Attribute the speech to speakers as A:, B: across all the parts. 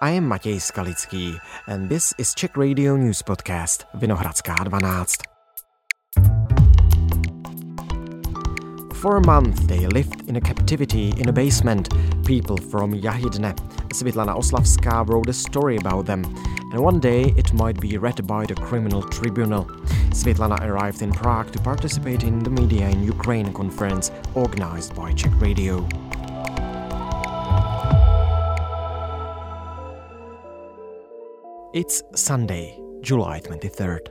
A: I am Matěj Skalický and this is Czech Radio News Podcast Vinohradská 12. For a month they lived in a captivity in a basement. People from Yahidne. Svitlana Oslavska wrote a story about them, and one day it might be read by the criminal tribunal. Svitlana arrived in Prague to participate in the Media in Ukraine conference organized by Czech Radio. It's Sunday, July 23rd.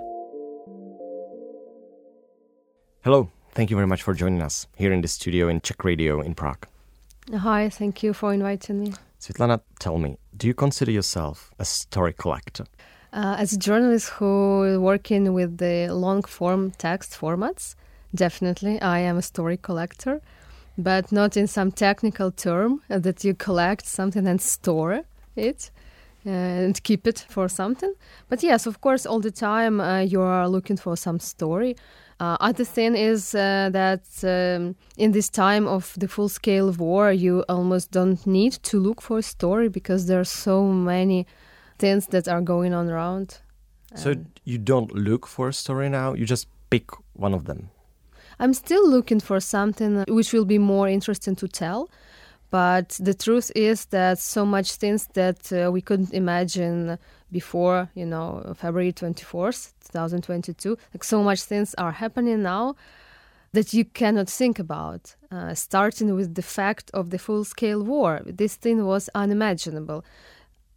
A: Hello, thank you very much for joining us here in the studio in Czech Radio in Prague.
B: Hi, thank you for inviting me.
A: Svitlana, tell me, do you consider yourself a story collector?
B: Uh, as a journalist who is working with the long form text formats, definitely I am a story collector, but not in some technical term that you collect something and store it and keep it for something. But yes, of course, all the time uh, you are looking for some story. Uh, other thing is uh, that um, in this time of the full scale war, you almost don't need to look for a story because there are so many things that are going on around.
A: So you don't look for a story now, you just pick one of them.
B: I'm still looking for something which will be more interesting to tell. But the truth is that so much things that uh, we couldn't imagine before, you know, February 24th, 2022, like so much things are happening now that you cannot think about. Uh, starting with the fact of the full scale war, this thing was unimaginable.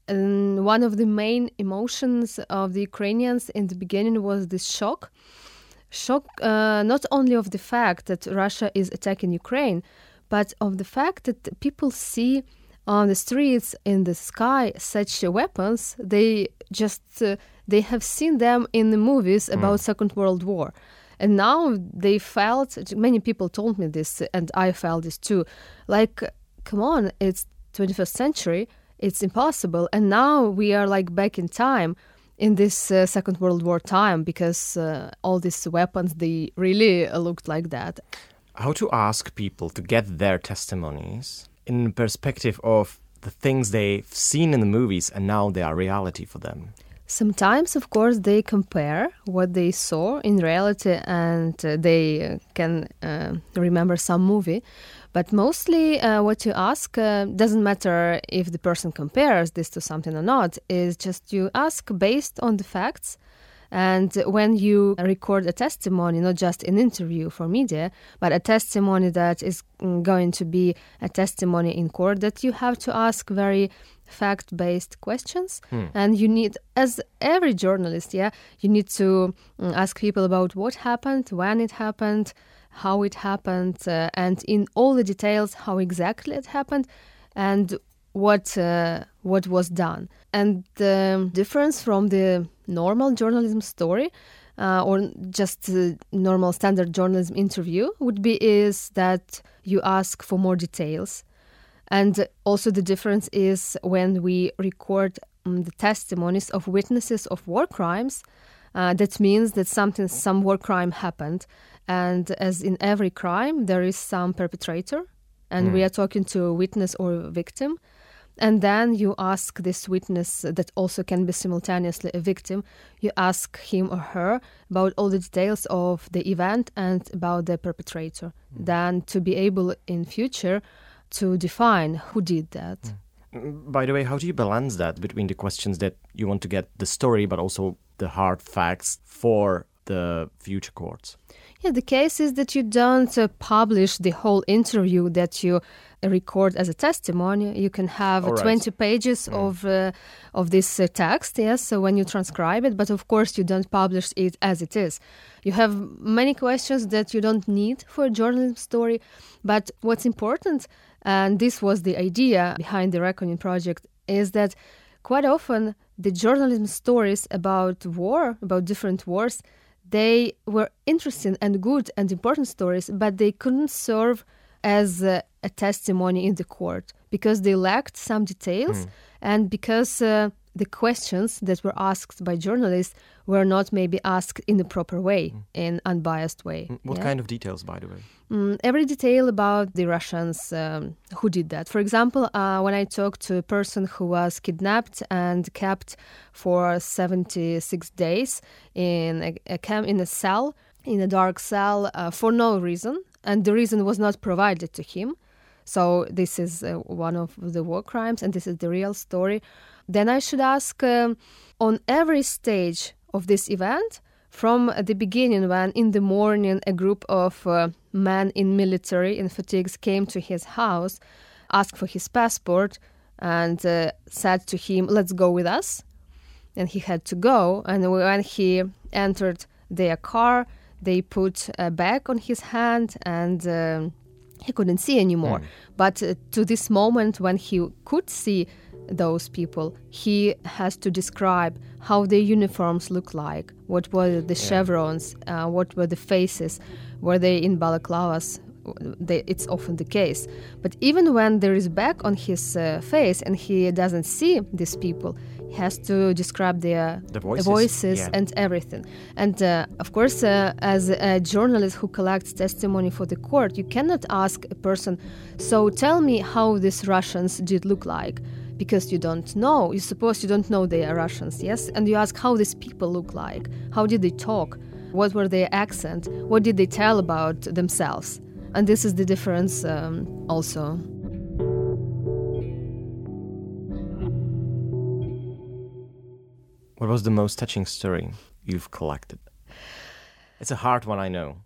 B: And one of the main emotions of the Ukrainians in the beginning was this shock. Shock uh, not only of the fact that Russia is attacking Ukraine, but of the fact that people see on the streets in the sky such weapons they just uh, they have seen them in the movies about mm. second world war. And now they felt many people told me this and i felt this too like come on it's 21st century it's impossible. And now we are like back in time in this uh, second world war time because uh, all these weapons they really looked like that
A: how to ask people to get their testimonies in perspective of the things they've seen in the movies and now they are reality for them.
B: Sometimes, of course, they compare what they saw in reality and uh, they uh, can uh, remember some movie. But mostly, uh, what you ask uh, doesn't matter if the person compares this to something or not, is just you ask based on the facts and when you record a testimony, not just an interview for media, but a testimony that is going to be a testimony in court, that you have to ask very fact based questions. Hmm. And you need, as every journalist, yeah, you need to mm, ask people about what happened, when it happened, how it happened, uh, and in all the details, how exactly it happened. And what uh, what was done. And the difference from the normal journalism story uh, or just normal standard journalism interview would be is that you ask for more details. And also the difference is when we record um, the testimonies of witnesses of war crimes. Uh, that means that something, some war crime happened, and as in every crime, there is some perpetrator, and mm. we hmm. are talking to a witness or a victim and then you ask this witness that also can be simultaneously a victim, you ask him or her about all the details of the event and about the perpetrator. Mm. Then to be able in future to define who did that.
A: Mm. By the way, how do you balance that between the questions that you want to get the story but also the hard facts for the future courts?
B: Yeah, the case is that you don't uh, publish the whole interview that you record as a testimony. You can have right. 20 pages mm. of uh, of this uh, text, yes, so when you transcribe it, but of course you don't publish it as it is. You have many questions that you don't need for a journalism story, but what's important, and this was the idea behind the Reckoning project, is that quite often the journalism stories about war, about different wars, they were interesting and good and important stories, but they couldn't serve as a, a testimony in the court because they lacked some details mm. and because uh, the questions that were asked by journalists were not maybe asked in the proper way, mm. in unbiased way.
A: Mm, what yeah? kind of details, by the way?
B: Mm, every detail about the Russians um, who did that. For example, uh, when I talked to a person who was kidnapped and kept for 76 days in a, a camp in a cell, in a dark cell, uh, for no reason, and the reason was not provided to him. So this is uh, one of the war crimes, and this is the real story. Then I should ask um, on every stage of this event, from the beginning, when in the morning a group of uh, men in military in fatigues came to his house, asked for his passport, and uh, said to him, "Let's go with us." And he had to go. And when he entered their car, they put a bag on his hand and. Uh, he couldn't see anymore. Mm. But uh, to this moment, when he could see those people, he has to describe how their uniforms look like, what were the yeah. chevrons, uh, what were the faces, were they in balaclavas? They, it's often the case. But even when there is back on his uh, face and he doesn't see these people, he has to describe their
A: the voices,
B: voices
A: yeah.
B: and everything. And uh, of course, uh, as a journalist who collects testimony for the court, you cannot ask a person, "So tell me how these Russians did look like," because you don't know. You suppose you don't know they are Russians, yes? And you ask how these people look like, how did they talk, what were their accent, what did they tell about themselves, and this is the difference um, also.
A: What was the most touching story you've collected? It's a hard one, I know.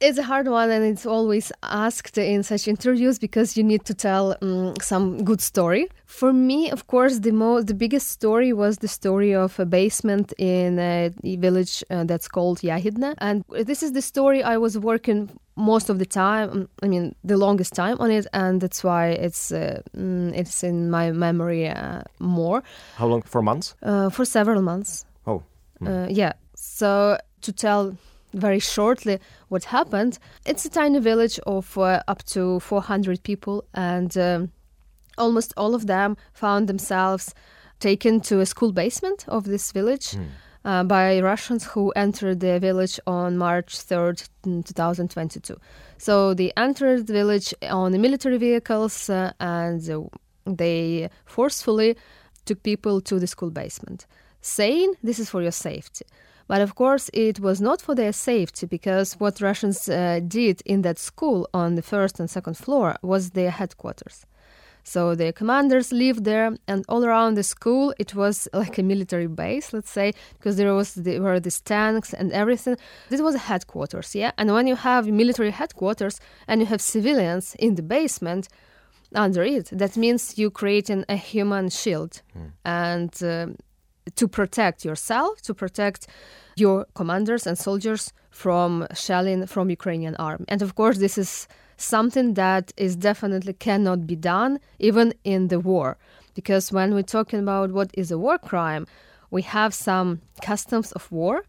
B: It's a hard one, and it's always asked in such interviews because you need to tell um, some good story. For me, of course, the most, the biggest story was the story of a basement in a village uh, that's called Yahidne and this is the story I was working most of the time. I mean, the longest time on it, and that's why it's uh, mm, it's in my memory uh, more.
A: How long? For months?
B: Uh, for several months.
A: Oh.
B: Mm. yeah. So to tell very shortly what happened, it's a tiny village of uh, up to 400 people, and um, almost all of them found themselves taken to a school basement of this village. Mm uh, by Russians who entered the village on March 3rd, 2022. So they entered the village on the military vehicles uh, and uh, they forcefully took people to the school basement, saying this is for your safety. But of course, it was not for their safety because what Russians uh, did in that school on the first and second floor was their headquarters. So the commanders lived there, and all around the school, it was like a military base, let's say, because there was there were these tanks and everything. This was a headquarters, yeah. And when you have military headquarters and you have civilians in the basement under it, that means you creating a human shield mm. and uh, to protect yourself, to protect your commanders and soldiers from shelling from Ukrainian army. And of course, this is something that is definitely cannot be done even in the war. Because when we're talking about what is a war crime, we have some customs of war,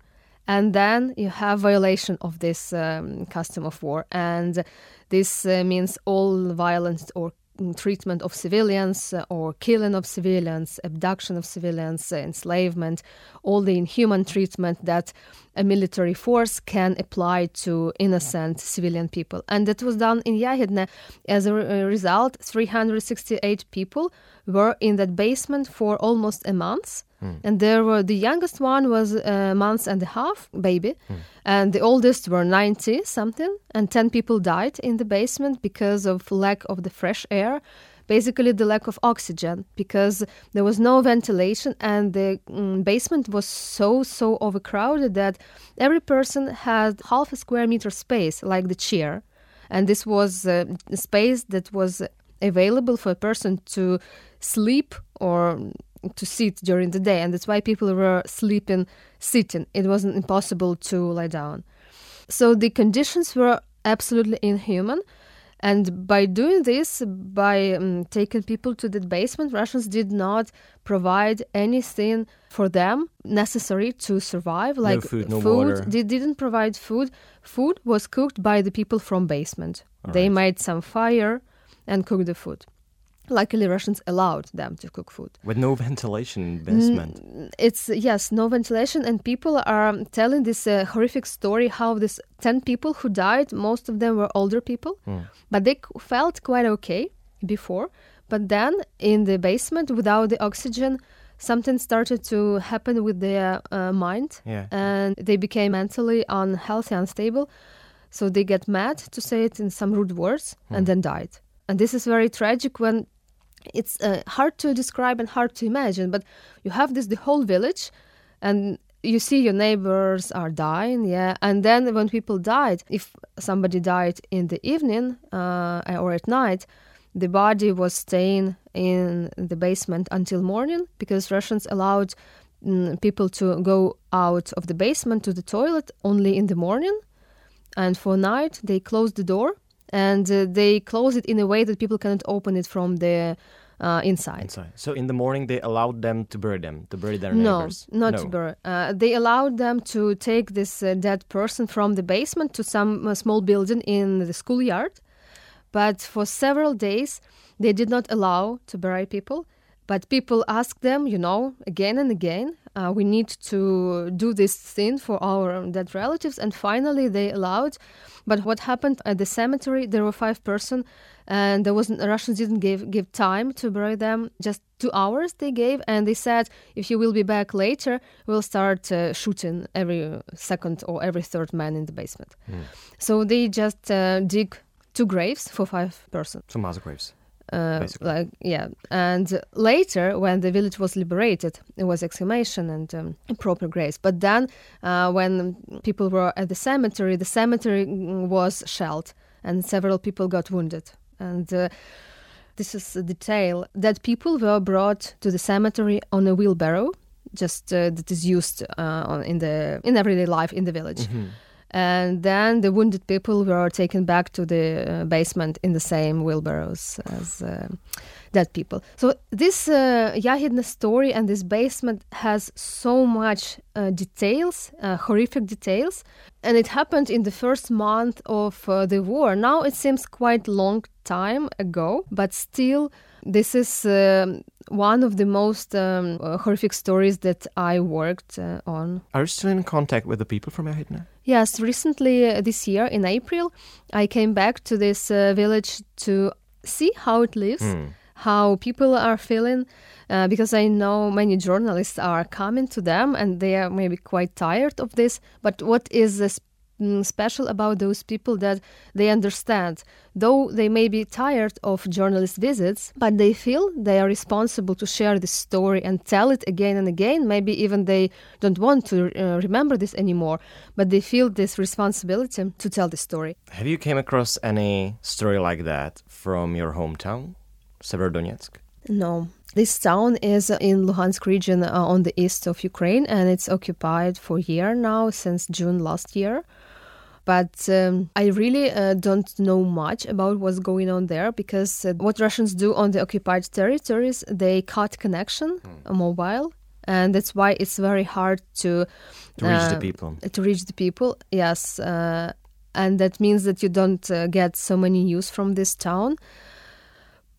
B: and then you have violation of this um, custom of war, and this uh, means all violence or treatment of civilians uh, or killing of civilians, abduction of civilians, uh, enslavement, all the inhuman treatment that a military force can apply to innocent civilian people. And that was done in Yahidne. As a result, 368 people were in that basement for almost a month. Mm. And there were the youngest one was a month and a half baby, mm. and the oldest were 90 something, and 10 people died in the basement because of lack of the fresh air basically the lack of oxygen because there was no ventilation and the mm, basement was so so overcrowded that every person had half a square meter space like the chair and this was uh, a space that was available for a person to sleep or to sit during the day and that's why people were sleeping sitting it wasn't impossible to lie down so the conditions were absolutely inhuman and by doing this, by um, taking people to the basement, Russians did not provide anything for them necessary to survive, like
A: no food, no
B: food.
A: Water.
B: They didn't provide food. Food was cooked by the people from basement. All they right. made some fire and cooked the food. Luckily Russians allowed them to cook food.
A: With no ventilation in basement.
B: Mm, It's yes, no ventilation, and people are telling this uh, horrific story how this ten people who died, most of them were older people, but they c- felt quite okay before. But then in the basement, without the oxygen, something started to happen with their uh, mind,
A: Yeah.
B: and they became mentally unhealthy, unstable. So they get mad, to say it in some rude words, and then died. And this is very tragic when it's uh, hard to describe and hard to imagine. But you have this the whole village, and you see your neighbors are dying, yeah. And then when people died, if somebody died in the evening uh, or at night, the body was staying in the basement until morning because Russians allowed mm, people to go out of the basement to the toilet only in the morning and for night they close the door and uh, they close it in a way that people cannot open it from the uh, inside.
A: Inside. So in the morning they allowed them to bury them, to bury their
B: No,
A: neighbors.
B: not
A: no.
B: to bury. Uh, they allowed them to take this uh, dead person from the basement to some uh, small building in the schoolyard. But for several days, they did not allow to bury people. But people asked them, you know, again and again, uh, we need to do this thing for our dead relatives. And finally, they allowed. But what happened at the cemetery? There were five person, and there wasn't. Russians didn't give give time to bury them. Just two hours they gave, and they said, if you will be back later, we'll start uh, shooting every second or every third man in the basement. So they just uh, dig two graves for five person.
A: So mass graves.
B: Uh, like yeah, and later when the village was liberated, it was exhumation and um, proper graves. But then, uh, when people were at the cemetery, the cemetery mm, was shelled, and several people got wounded. And uh, this is a detail that people were brought to the cemetery on a wheelbarrow, just uh, that is used uh, in the in everyday life in the village. And then the wounded people were taken back to the uh, basement in the same wheelbarrows as uh, dead people. So this uh, Yahidne story and this basement has so much uh, details, uh, horrific details, and it happened in the first month of uh, the war. Now it seems quite long time ago, but still this is um one of the most um, horrific stories that I worked uh, on.
A: Are you still in contact with the people from Yahidne?
B: Yes, recently uh, this year in April, I came back to this uh, village to see how it lives, how people are feeling, uh, because I know many journalists are coming to them and they are maybe quite tired of this. But what is this mm, special about those people that they understand, though they may be tired of journalist visits, but they feel they are responsible to share this story and tell it again and again. Maybe even they don't want to uh, remember this anymore, but they feel this responsibility to tell the story.
A: Have you came across any story like that from your hometown, Severodonetsk?
B: No. This town is in Luhansk region uh, on the east of Ukraine and it's occupied for a year now since June last year. But um, I really uh, don't know much about what's going on there because uh, what Russians do on the occupied territories, they cut connection, uh, mobile, and that's why it's very hard to
A: To reach the
B: uh,
A: people.
B: to reach the people. Yes, uh, and that means that you don't uh, get so many news from this town.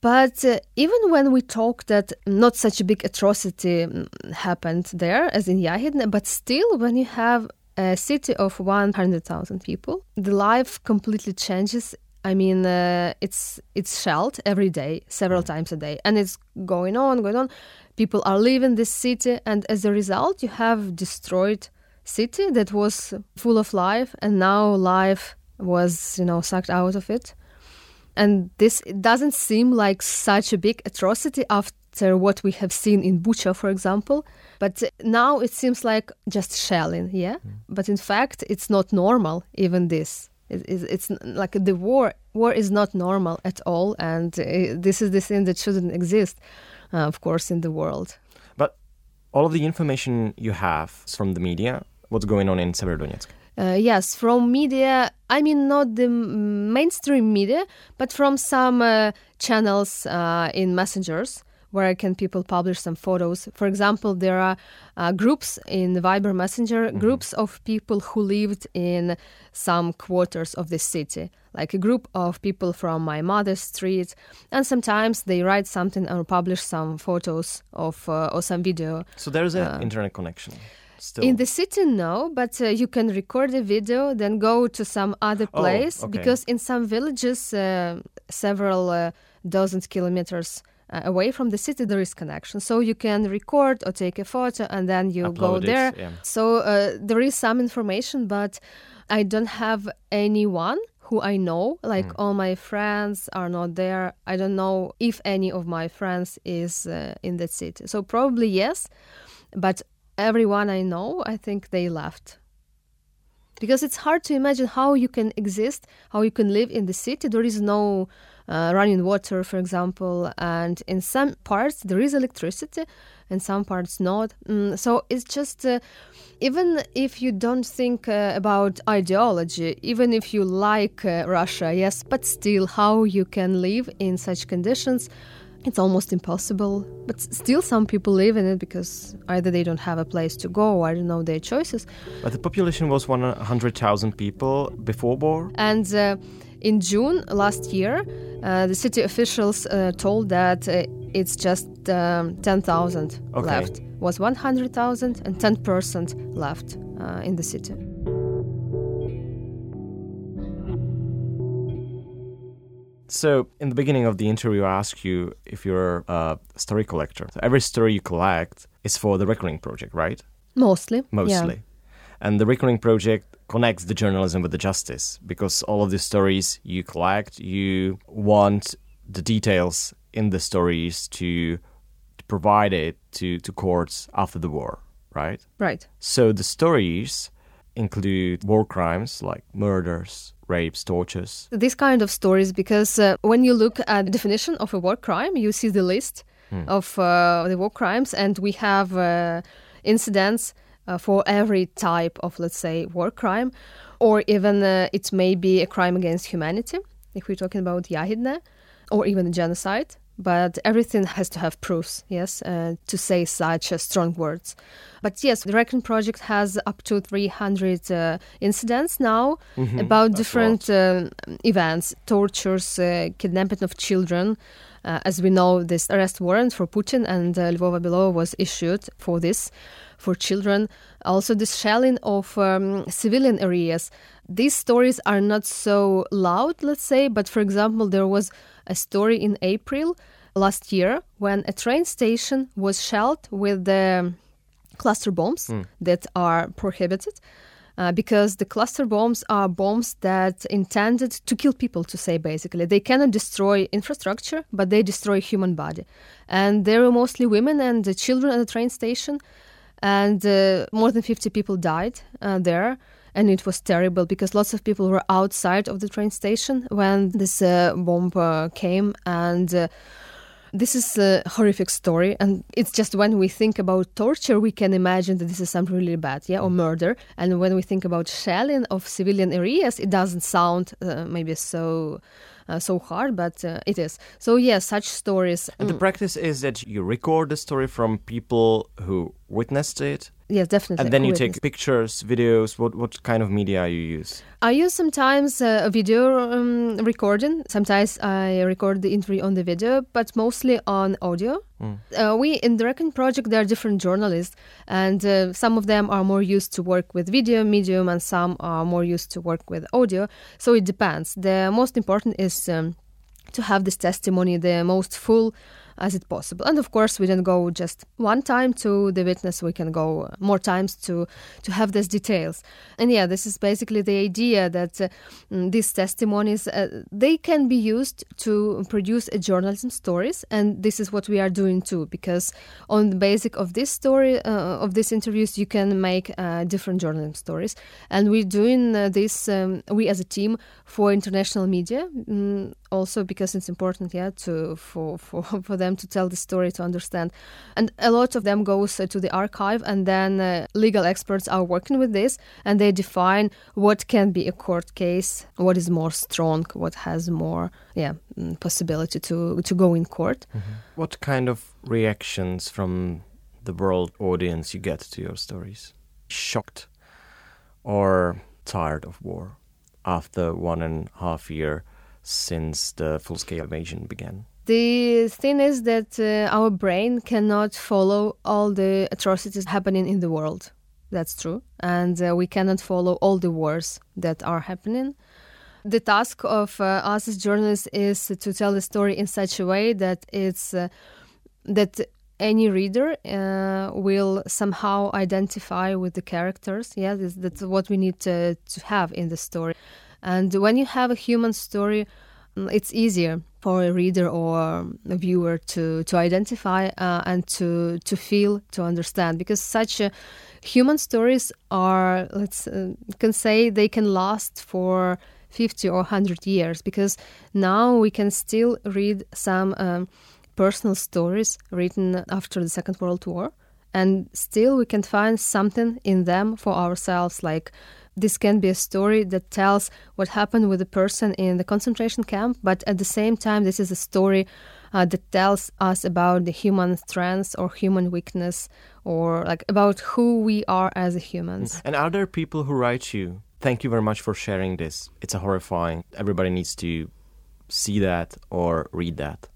B: But uh, even when we talk that not such a big atrocity mm, happened there as in Yahidne, but still when you have a city of 100,000 people, the life completely changes. I mean, uh, it's it's shelled every day, several times a day, and it's going on, going on. People are leaving this city, and as a result, you have destroyed city that was full of life, and now life was, you know, sucked out of it. And this it doesn't seem like such a big atrocity after what we have seen in Bucha, for example. But now it seems like just shelling, yeah? But in fact, it's not normal, even this. It, it's, it's like the war. War is not normal at all, and uh, this is the thing that shouldn't exist, uh, of course, in the world.
A: But all of the information you have is from the media, what's going on in Severodonetsk?
B: Uh, yes, from media. I mean, not the m- mainstream media, but from some uh, channels uh, in messengers, where can people publish some photos. For example, there are uh, groups in Viber Messenger,
A: Mm-hmm.
B: groups of people who lived in some quarters of the city, like a group of people from my mother's street, and sometimes they write something or publish some photos of uh, or some video.
A: So there is an internet connection still.
B: Uh, In the city, no, but uh, you can record a video, then go to some other
A: Oh,
B: place
A: okay.
B: because in some villages, uh, several uh, dozens kilometers uh, away from the city, there is connection. So you can record or take a photo, and then you go
A: it,
B: there.
A: yeah.
B: So uh, there is some information, but I don't have anyone who I know. Like
A: Hmm.
B: all my friends are not there. I don't know if any of my friends is uh, in that city. So probably yes, but everyone I know, I think they left. Because it's hard to imagine how you can exist, how you can live in the city. There is no uh, running water, for example, and in some parts there is electricity, in some parts not. Mm, so it's just, uh, even if you don't think uh, about ideology, even if you like uh, Russia, yes, but still, how you can live in such conditions, it's almost impossible. But still, some people live in it because either they don't have a place to go, or I don't know their choices.
A: But the population was 100,000 people before war.
B: And uh, in June last year, uh, the city officials uh, told that uh, it's just um, 10,000
A: Okay.
B: left. Was 100,000 and 10% left uh, in the city.
A: So, in the beginning of the interview, I asked you if you're a story collector. So every story you collect is for the Reckoning Project, right?
B: Mostly.
A: Mostly.
B: Yeah.
A: And the Reckoning Project connects the journalism with the justice because all of the stories you collect, you want the details in the stories to, to provide it to, to courts after the war, right?
B: Right.
A: So the stories include war crimes like murders, rapes, tortures.
B: These kind of stories, because uh, when you look at the definition of a war crime, you see the list of uh, the war crimes, and we have uh, incidents uh, for every type of, let's say, war crime, or even uh, it may be a crime against humanity, if we're talking about Yahidne, or even a genocide. But everything has to have proofs, yes, uh, to say such uh, strong words. But yes, the Reckoning Project has up to 300 uh, incidents now about different uh, events, tortures, uh, kidnapping of children. Uh, as we know, this arrest warrant for Putin and uh, Lvova Belova was issued for this, for children. Also, the shelling of um, civilian areas. These stories are not so loud, let's say, but for example, there was a story in April last year when a train station was shelled with the cluster bombs that are prohibited. Uh, because the cluster bombs are bombs that intended to kill people to say basically they cannot destroy infrastructure but they destroy human body and there were mostly women and uh, children at the train station and uh, more than 50 people died uh, there. And it was terrible because lots of people were outside of the train station when this uh, bomb uh, came. And uh, this is a horrific story. And it's just when we think about torture we can imagine that this is something really bad yeah or murder. And when we think about shelling of civilian areas it doesn't sound uh, maybe so so hard but uh, it is. So yes such stories
A: And the practice is that you record the story from people who witnessed it,
B: yes definitely
A: and then you take pictures, videos. What what kind of media you use?
B: I use sometimes uh, a video um, recording. Sometimes I record the interview on the video, but mostly on audio. Uh, we in the Reckoning Project there are different journalists, and uh, some of them are more used to work with video medium, and some are more used to work with audio. So it depends. The most important is. Um, to have this testimony the most full as it possible. And of course we don't go just one time to the witness we can go more times to to have these details. And yeah this is basically the idea that uh, mm, these testimonies uh, they can be used to produce a journalism stories and this is what we are doing too because on the basic of this story uh, of these interviews you can make uh, different journalism stories. And we're doing uh, this um, we as a team for international media mm, also because it's important, yeah, to for for for them to tell the story to understand. And a lot of them goes uh, to the archive, and then uh, legal experts are working with this, and they define what can be a court case, what is more strong, what has more, yeah, mm, possibility to to go in court.
A: Mm-hmm. What kind of reactions from the world audience you get to your stories? Shocked or tired of war after one and a half year since the full scale invasion began?
B: The thing is that uh, our brain cannot follow all the atrocities happening in the world. That's true. And uh, we cannot follow all the wars that are happening. The task of uh, us as journalists is to tell the story in such a way that it's uh, that any reader uh, will somehow identify with the characters. Yeah, that's, what we need to, to have in the story. And when you have a human story, mm, it's easier for a reader or a viewer to to identify uh, and to to feel to understand because such a, human stories are let's uh, can say they can last for 50 or 100 years because now we can still read some um, personal stories written after the second world war and still we can find something in them for ourselves like this can be a story that tells what happened with the person in the concentration camp, but at the same time, this is a story uh, that tells us about the human strengths or human weakness or like about who we are as humans.
A: And are there people who write you? Thank you very much for sharing this. It's a horrifying. Everybody needs to see that or read that.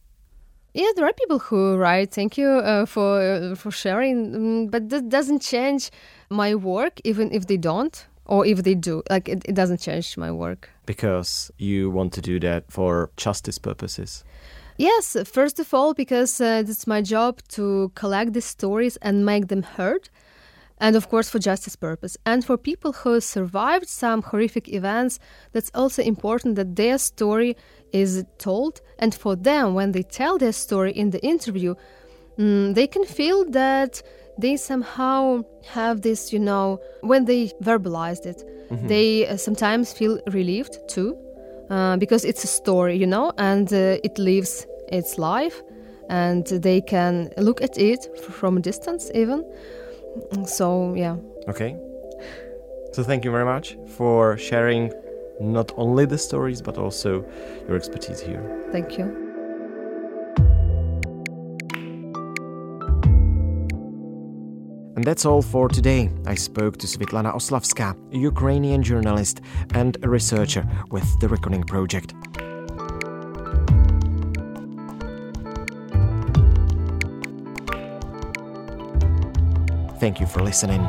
B: Yeah, there are people who write. Thank you uh, for uh, for sharing, um, but that doesn't change my work, even if they don't or if they do like it, it doesn't change my work.
A: Because you want to do that for justice purposes.
B: Yes first of all because uh, it's my job to collect these stories and make them heard. And of course for justice purpose. And for people who survived some horrific events that's also important that their story is told. And for them when they tell their story in the interview mm, they can feel that they somehow have this, you know, when they verbalized it, mm-hmm. they uh, sometimes feel relieved too, uh, because it's a story, you know, and uh, it lives its life, and they can look at it from a distance even. So, yeah.
A: Okay. So, thank you very much for sharing not only the stories but also your expertise here.
B: Thank you.
A: And that's all for today. I spoke to Svitlana Oslavska, a Ukrainian journalist and a researcher with the Reckoning Project. Thank you for listening.